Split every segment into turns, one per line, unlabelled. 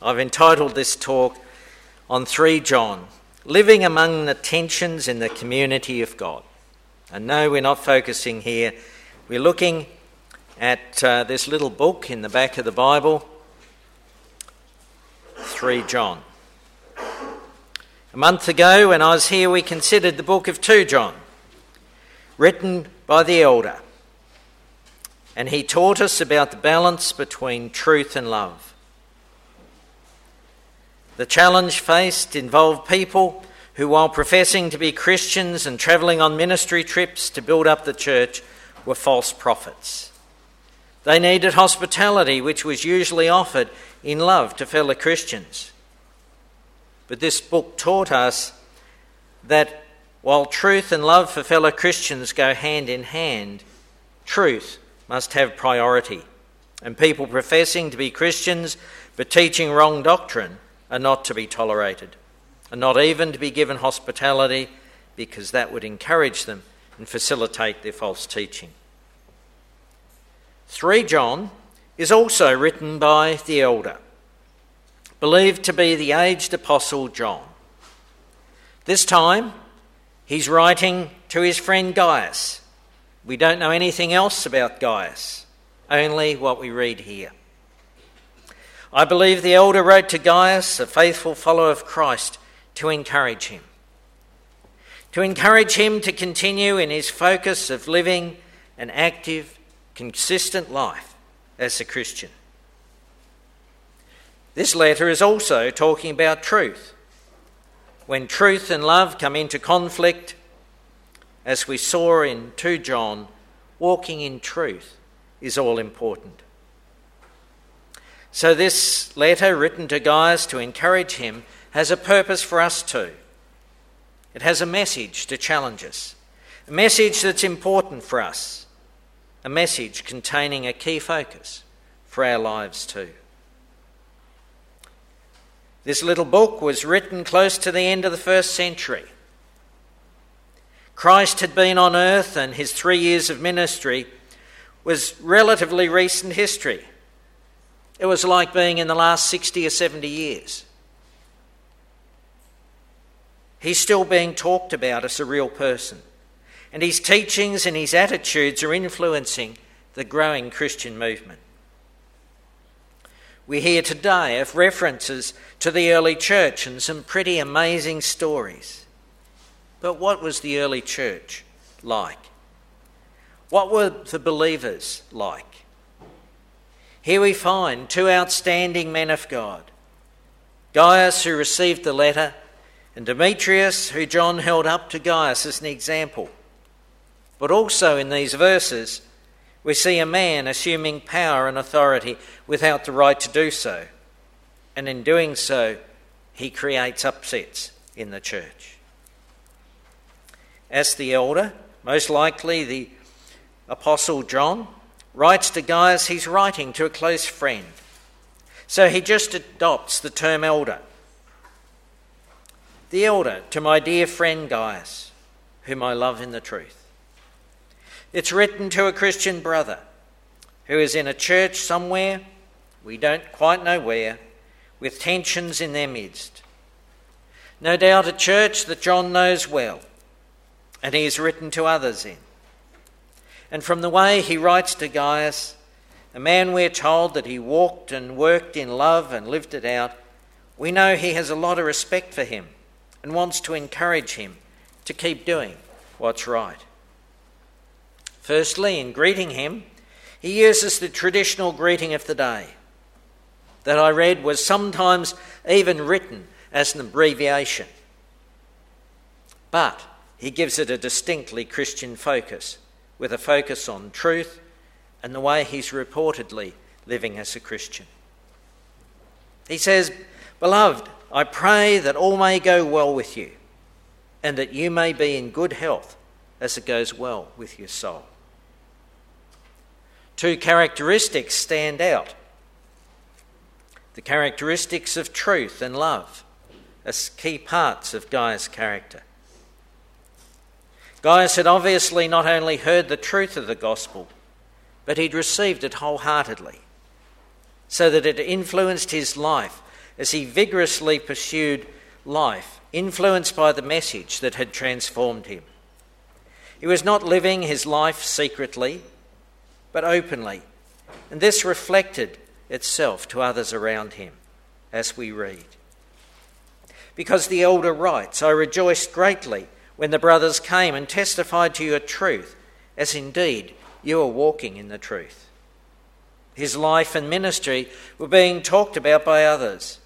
I've entitled this talk on 3 John Living Among the Tensions in the Community of God. And no, we're not focusing here. We're looking at uh, this little book in the back of the Bible, 3 John. A month ago, when I was here, we considered the book of 2 John, written by the elder. And he taught us about the balance between truth and love. The challenge faced involved people who, while professing to be Christians and travelling on ministry trips to build up the church, were false prophets. They needed hospitality, which was usually offered in love to fellow Christians. But this book taught us that while truth and love for fellow Christians go hand in hand, truth must have priority. And people professing to be Christians but teaching wrong doctrine are not to be tolerated, and not even to be given hospitality because that would encourage them and facilitate their false teaching. 3 John is also written by the elder, believed to be the aged apostle John. This time, he's writing to his friend Gaius. We don't know anything else about Gaius, only what we read here. I believe the elder wrote to Gaius, a faithful follower of Christ, to encourage him. To encourage him to continue in his focus of living an active, consistent life as a Christian. This letter is also talking about truth. When truth and love come into conflict, as we saw in 2 John, walking in truth is all important. So, this letter, written to Gaius to encourage him, has a purpose for us too. It has a message to challenge us, a message that's important for us a message containing a key focus for our lives too. This little book was written close to the end of the first century. Christ had been on earth, and his three years of ministry was relatively recent history. It was like being in the last 60 or 70 years. He's still being talked about as a real person and his teachings and his attitudes are influencing the growing Christian movement. We hear today of references to the early church and some pretty amazing stories. But what was the early church like? What were the believers like? Here we find two outstanding men of God Gaius, who received the letter, and Demetrius, who John held up to Gaius as an example. But also in these verses, we see a man assuming power and authority without the right to do so. And in doing so, he creates upsets in the church. As the elder, most likely the Apostle John, writes to Gaius, he's writing to a close friend. So he just adopts the term elder. The elder to my dear friend Gaius, whom I love in the truth. It's written to a Christian brother who is in a church somewhere, we don't quite know where, with tensions in their midst. No doubt a church that John knows well, and he has written to others in. And from the way he writes to Gaius, a man we're told that he walked and worked in love and lived it out, we know he has a lot of respect for him and wants to encourage him to keep doing what's right. Firstly, in greeting him, he uses the traditional greeting of the day that I read was sometimes even written as an abbreviation. But he gives it a distinctly Christian focus, with a focus on truth and the way he's reportedly living as a Christian. He says, Beloved, I pray that all may go well with you, and that you may be in good health as it goes well with your soul. Two characteristics stand out the characteristics of truth and love as key parts of Gaius' character. Gaius had obviously not only heard the truth of the gospel, but he'd received it wholeheartedly, so that it influenced his life as he vigorously pursued life, influenced by the message that had transformed him. He was not living his life secretly, but openly, and this reflected itself to others around him as we read. Because the elder writes, I rejoiced greatly when the brothers came and testified to your truth, as indeed you are walking in the truth. His life and ministry were being talked about by others.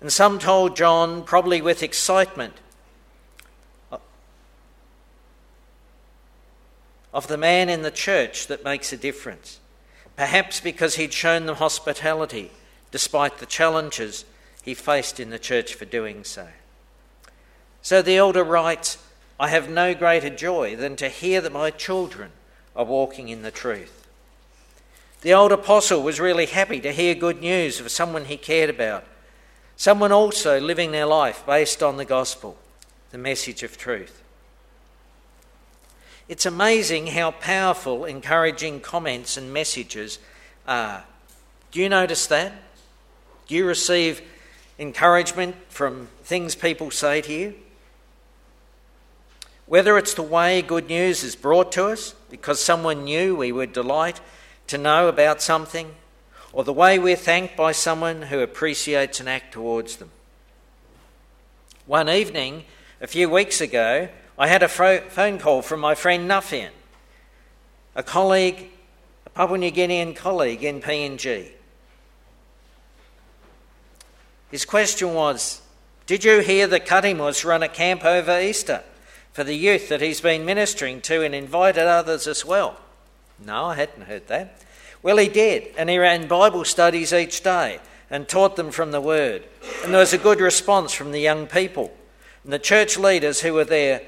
And some told John, probably with excitement, of the man in the church that makes a difference. Perhaps because he'd shown them hospitality despite the challenges he faced in the church for doing so. So the elder writes, I have no greater joy than to hear that my children are walking in the truth. The old apostle was really happy to hear good news of someone he cared about, someone also living their life based on the gospel, the message of truth. It's amazing how powerful encouraging comments and messages are. Do you notice that? Do you receive encouragement from things people say to you? Whether it's the way good news is brought to us because someone knew we would delight to know about something, or the way we're thanked by someone who appreciates an act towards them. One evening, a few weeks ago, I had a phone call from my friend Nufian, a colleague, a Papua New Guinean colleague in PNG. His question was Did you hear that Katimus run a camp over Easter? For the youth that he's been ministering to and invited others as well. No, I hadn't heard that. Well, he did, and he ran Bible studies each day and taught them from the Word. And there was a good response from the young people. And the church leaders who were there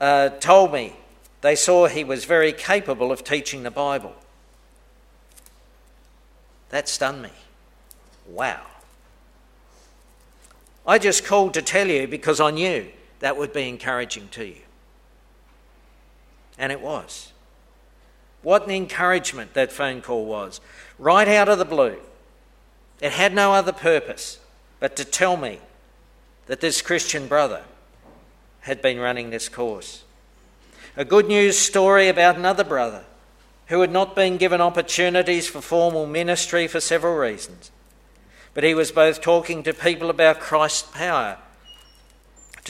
uh, told me they saw he was very capable of teaching the Bible. That stunned me. Wow. I just called to tell you because I knew that would be encouraging to you. And it was. What an encouragement that phone call was. Right out of the blue. It had no other purpose but to tell me that this Christian brother had been running this course. A good news story about another brother who had not been given opportunities for formal ministry for several reasons. But he was both talking to people about Christ's power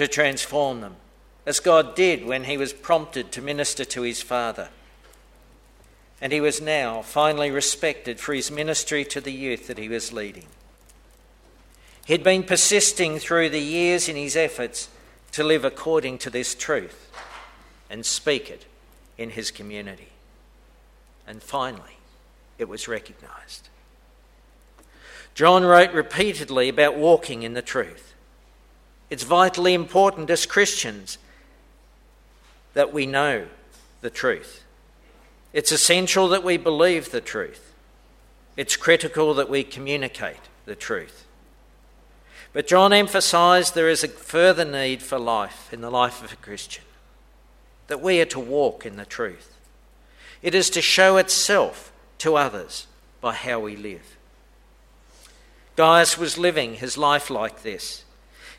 to transform them, as God did when he was prompted to minister to his Father. And he was now finally respected for his ministry to the youth that he was leading. He'd been persisting through the years in his efforts to live according to this truth and speak it in his community. And finally, it was recognised. John wrote repeatedly about walking in the truth. It's vitally important as Christians that we know the truth. It's essential that we believe the truth. It's critical that we communicate the truth. But John emphasised there is a further need for life in the life of a Christian, that we are to walk in the truth. It is to show itself to others by how we live. Gaius was living his life like this.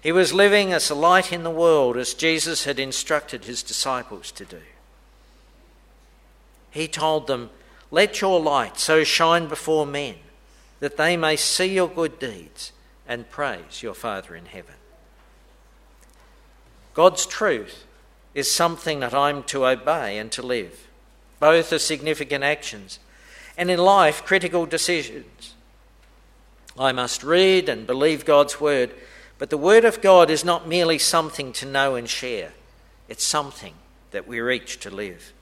He was living as a light in the world as Jesus had instructed his disciples to do. He told them, Let your light so shine before men that they may see your good deeds and praise your Father in heaven. God's truth is something that I'm to obey and to live. Both are significant actions, and in life, critical decisions. I must read and believe God's word but the Word of God is not merely something to know and share, it's something that we reach to live.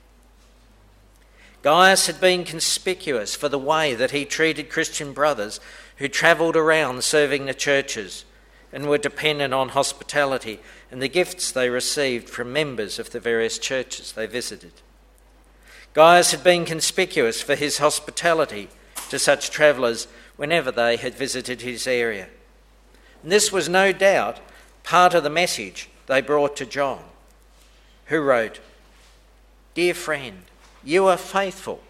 Gaius had been conspicuous for the way that he treated Christian brothers who travelled around serving the churches and were dependent on hospitality and the gifts they received from members of the various churches they visited. Gaius had been conspicuous for his hospitality to such travellers whenever they had visited his area. And this was no doubt part of the message they brought to John, who wrote, Dear friend, you are faithful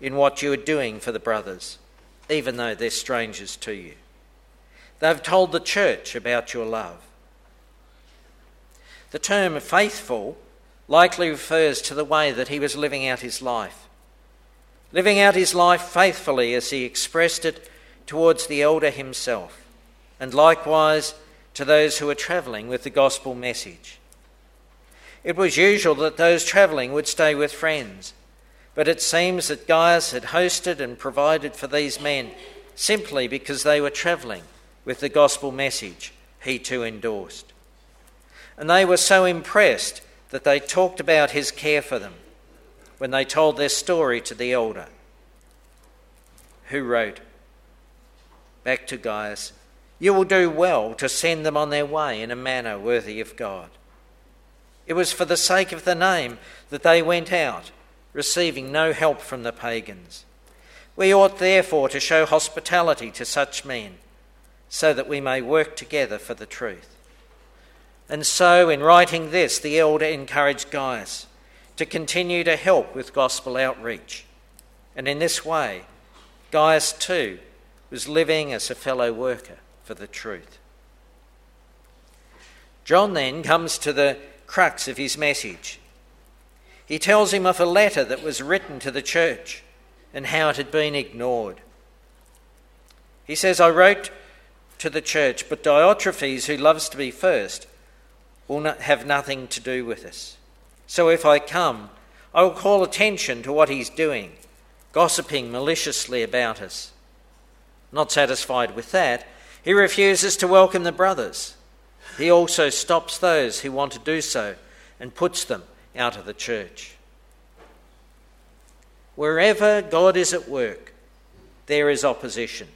in what you are doing for the brothers, even though they're strangers to you. They've told the church about your love. The term faithful likely refers to the way that he was living out his life. Living out his life faithfully as he expressed it towards the elder himself, and likewise to those who were travelling with the gospel message. It was usual that those travelling would stay with friends, but it seems that Gaius had hosted and provided for these men simply because they were travelling with the gospel message he too endorsed. And they were so impressed that they talked about his care for them when they told their story to the elder, who wrote, Back to Gaius, you will do well to send them on their way in a manner worthy of God. It was for the sake of the name that they went out, receiving no help from the pagans. We ought therefore to show hospitality to such men, so that we may work together for the truth. And so, in writing this, the elder encouraged Gaius to continue to help with gospel outreach. And in this way, Gaius too was living as a fellow worker for the truth. John then comes to the crux of his message. He tells him of a letter that was written to the church and how it had been ignored. He says, I wrote to the church, but Diotrephes, who loves to be first, will not have nothing to do with us. So if I come, I will call attention to what he's doing, gossiping maliciously about us. Not satisfied with that, he refuses to welcome the brothers. He also stops those who want to do so and puts them out of the church. Wherever God is at work, there is opposition.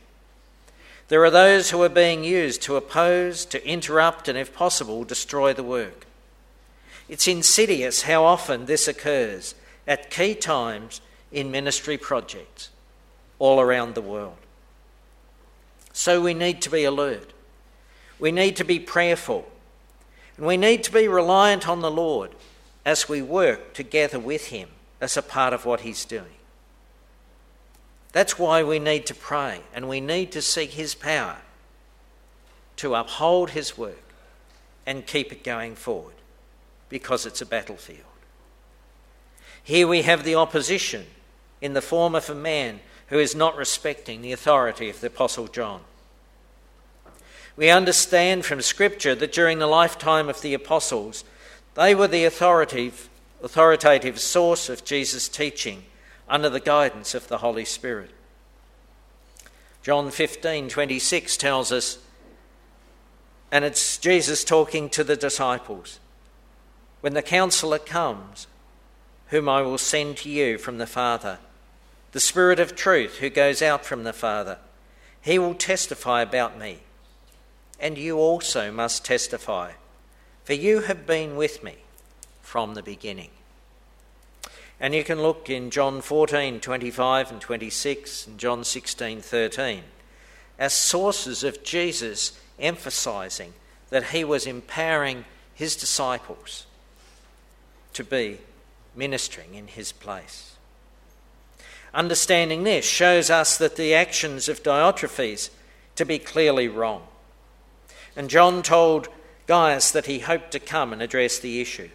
There are those who are being used to oppose, to interrupt, and if possible, destroy the work. It's insidious how often this occurs at key times in ministry projects all around the world. So we need to be alert. We need to be prayerful. And we need to be reliant on the Lord as we work together with Him as a part of what He's doing. That's why we need to pray and we need to seek His power to uphold His work and keep it going forward because it's a battlefield. Here we have the opposition in the form of a man who is not respecting the authority of the Apostle John. We understand from Scripture that during the lifetime of the apostles, they were the authoritative, authoritative source of Jesus' teaching under the guidance of the Holy Spirit. John 15 26 tells us, and it's Jesus talking to the disciples When the counselor comes, whom I will send to you from the Father, the Spirit of truth who goes out from the Father, he will testify about me. And you also must testify, for you have been with me from the beginning. And you can look in John 14, 25 and 26, and John 16, 13, as sources of Jesus emphasizing that he was empowering his disciples to be ministering in his place. Understanding this shows us that the actions of Diotrephes to be clearly wrong. And John told Gaius that he hoped to come and address the issue.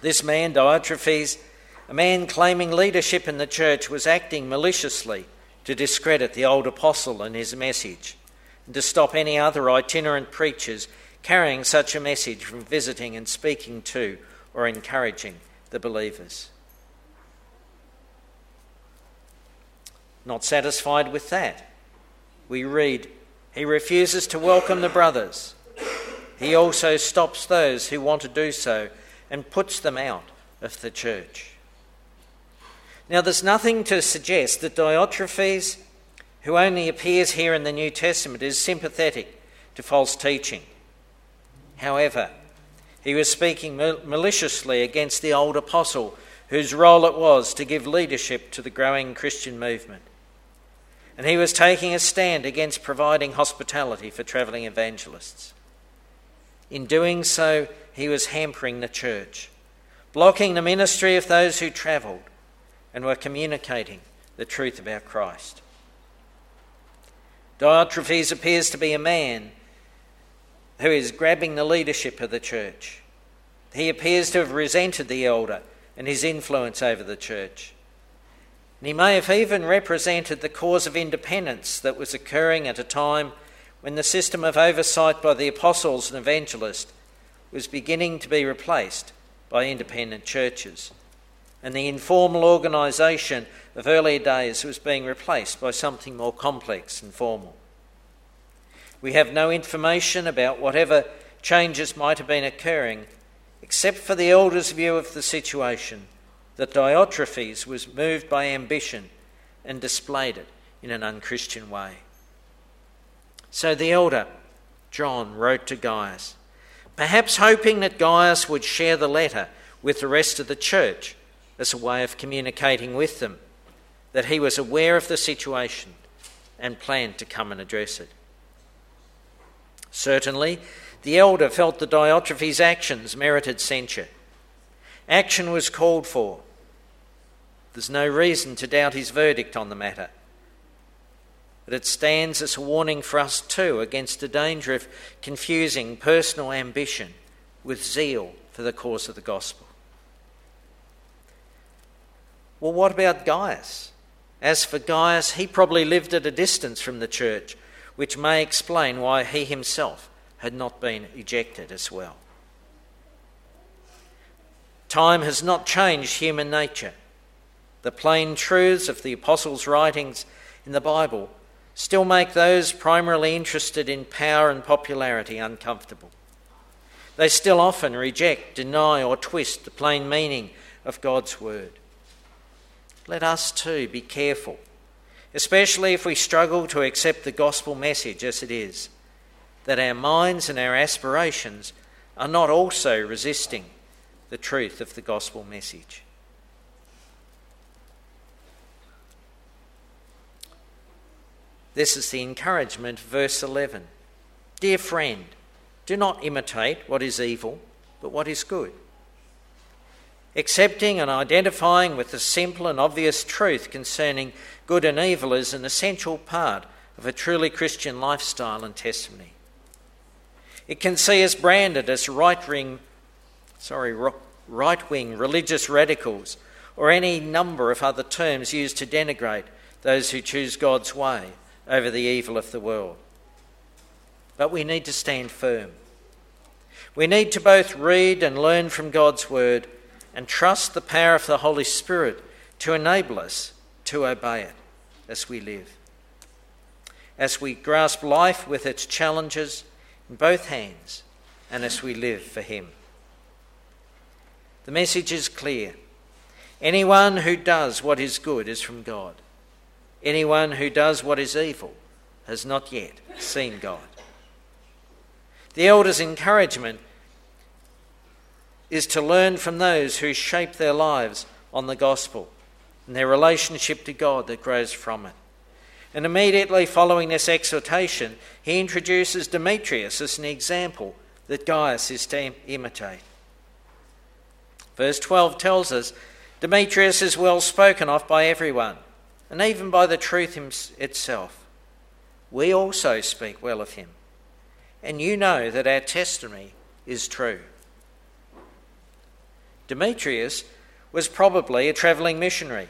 This man, Diotrephes, a man claiming leadership in the church, was acting maliciously to discredit the old apostle and his message, and to stop any other itinerant preachers carrying such a message from visiting and speaking to or encouraging the believers. Not satisfied with that, we read, he refuses to welcome the brothers. He also stops those who want to do so and puts them out of the church. Now, there's nothing to suggest that Diotrephes, who only appears here in the New Testament, is sympathetic to false teaching. However, he was speaking maliciously against the old apostle, whose role it was to give leadership to the growing Christian movement. And he was taking a stand against providing hospitality for travelling evangelists. In doing so, he was hampering the church, blocking the ministry of those who travelled and were communicating the truth about Christ. Diotrephes appears to be a man who is grabbing the leadership of the church. He appears to have resented the elder and his influence over the church. And he may have even represented the cause of independence that was occurring at a time when the system of oversight by the apostles and evangelists was beginning to be replaced by independent churches. And the informal organisation of earlier days was being replaced by something more complex and formal. We have no information about whatever changes might have been occurring, except for the elders' view of the situation that Diotrephes was moved by ambition and displayed it in an unchristian way. So the elder, John, wrote to Gaius, perhaps hoping that Gaius would share the letter with the rest of the church as a way of communicating with them that he was aware of the situation and planned to come and address it. Certainly, the elder felt that Diotrephes' actions merited censure. Action was called for. There's no reason to doubt his verdict on the matter. But it stands as a warning for us too against the danger of confusing personal ambition with zeal for the cause of the gospel. Well, what about Gaius? As for Gaius, he probably lived at a distance from the church which may explain why he himself had not been ejected as well. Time has not changed human nature. The plain truths of the apostles' writings in the Bible still make those primarily interested in power and popularity uncomfortable. They still often reject, deny, or twist the plain meaning of God's word. Let us too be careful especially if we struggle to accept the gospel message as it is, that our minds and our aspirations are not also resisting the truth of the gospel message. This is the encouragement, verse 11. Dear friend, do not imitate what is evil, but what is good. Accepting and identifying with the simple and obvious truth concerning good and evil is an essential part of a truly Christian lifestyle and testimony. It can see us branded as right wing, sorry, right wing religious radicals, or any number of other terms used to denigrate those who choose God's way over the evil of the world. But we need to stand firm. We need to both read and learn from God's word and trust the power of the Holy Spirit to enable us to obey it as we live. As we grasp life with its challenges in both hands and as we live for Him. The message is clear. Anyone who does what is good is from God. Anyone who does what is evil has not yet seen God. The elder's encouragement is to learn from those who shape their lives on the gospel and their relationship to God that grows from it. And immediately following this exhortation, he introduces Demetrius as an example that Gaius is to imitate. Verse 12 tells us Demetrius is well spoken of by everyone, and even by the truth itself. We also speak well of him, and you know that our testimony is true. Demetrius was probably a travelling missionary,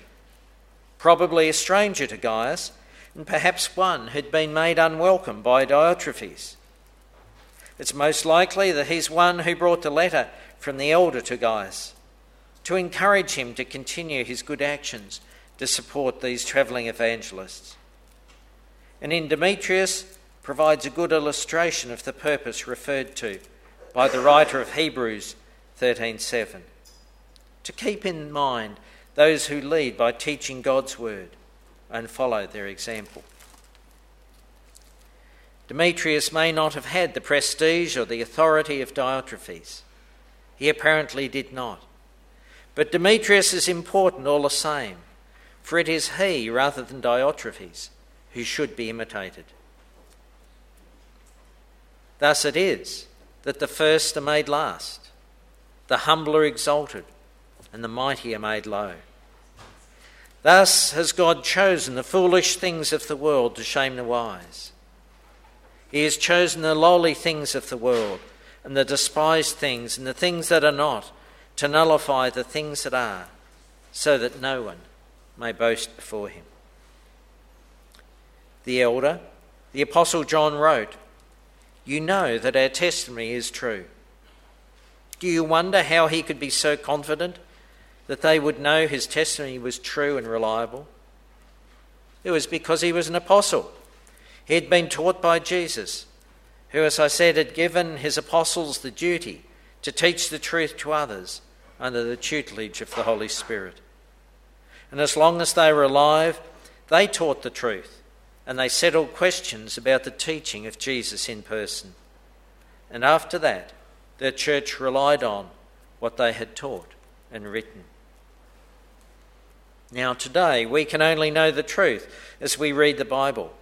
probably a stranger to Gaius, and perhaps one who'd been made unwelcome by Diotrephes. It's most likely that he's one who brought the letter from the elder to Gaius to encourage him to continue his good actions to support these travelling evangelists. And in Demetrius provides a good illustration of the purpose referred to by the writer of Hebrews 13:7 to keep in mind those who lead by teaching God's word and follow their example. Demetrius may not have had the prestige or the authority of Diotrephes. He apparently did not. But Demetrius is important all the same, for it is he rather than Diotrephes who should be imitated. Thus it is that the first are made last, the humble are exalted, and the mighty are made low. Thus has God chosen the foolish things of the world to shame the wise. He has chosen the lowly things of the world and the despised things and the things that are not to nullify the things that are, so that no one may boast before him. The elder, the Apostle John wrote, You know that our testimony is true. Do you wonder how he could be so confident that they would know his testimony was true and reliable? It was because he was an apostle. He had been taught by Jesus, who, as I said, had given his apostles the duty to teach the truth to others under the tutelage of the Holy Spirit. And as long as they were alive, they taught the truth and they settled questions about the teaching of Jesus in person. And after that, the church relied on what they had taught and written. Now, today, we can only know the truth as we read the Bible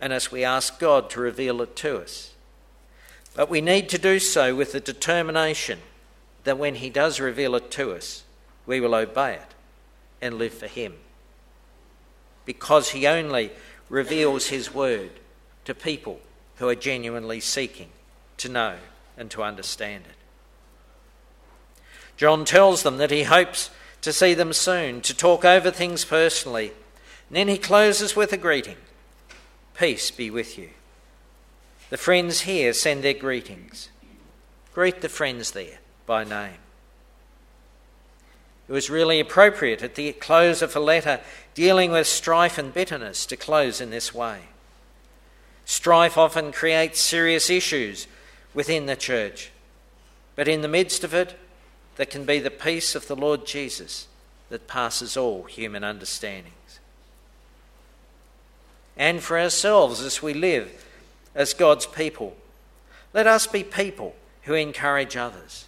and as we ask God to reveal it to us. But we need to do so with the determination that when He does reveal it to us, we will obey it and live for Him. Because He only reveals His word to people who are genuinely seeking to know and to understand it. John tells them that he hopes to see them soon, to talk over things personally. And then he closes with a greeting Peace be with you. The friends here send their greetings. Greet the friends there by name. It was really appropriate at the close of a letter dealing with strife and bitterness to close in this way. Strife often creates serious issues within the church, but in the midst of it, there can be the peace of the Lord Jesus that passes all human understandings. And for ourselves as we live as God's people, let us be people who encourage others.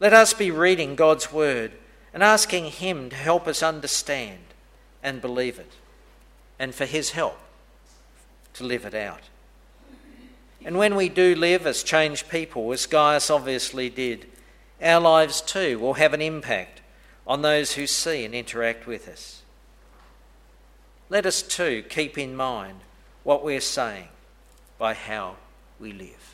Let us be reading God's word and asking Him to help us understand and believe it, and for His help to live it out. And when we do live as changed people, as Gaius obviously did, our lives too will have an impact on those who see and interact with us. Let us too keep in mind what we're saying by how we live.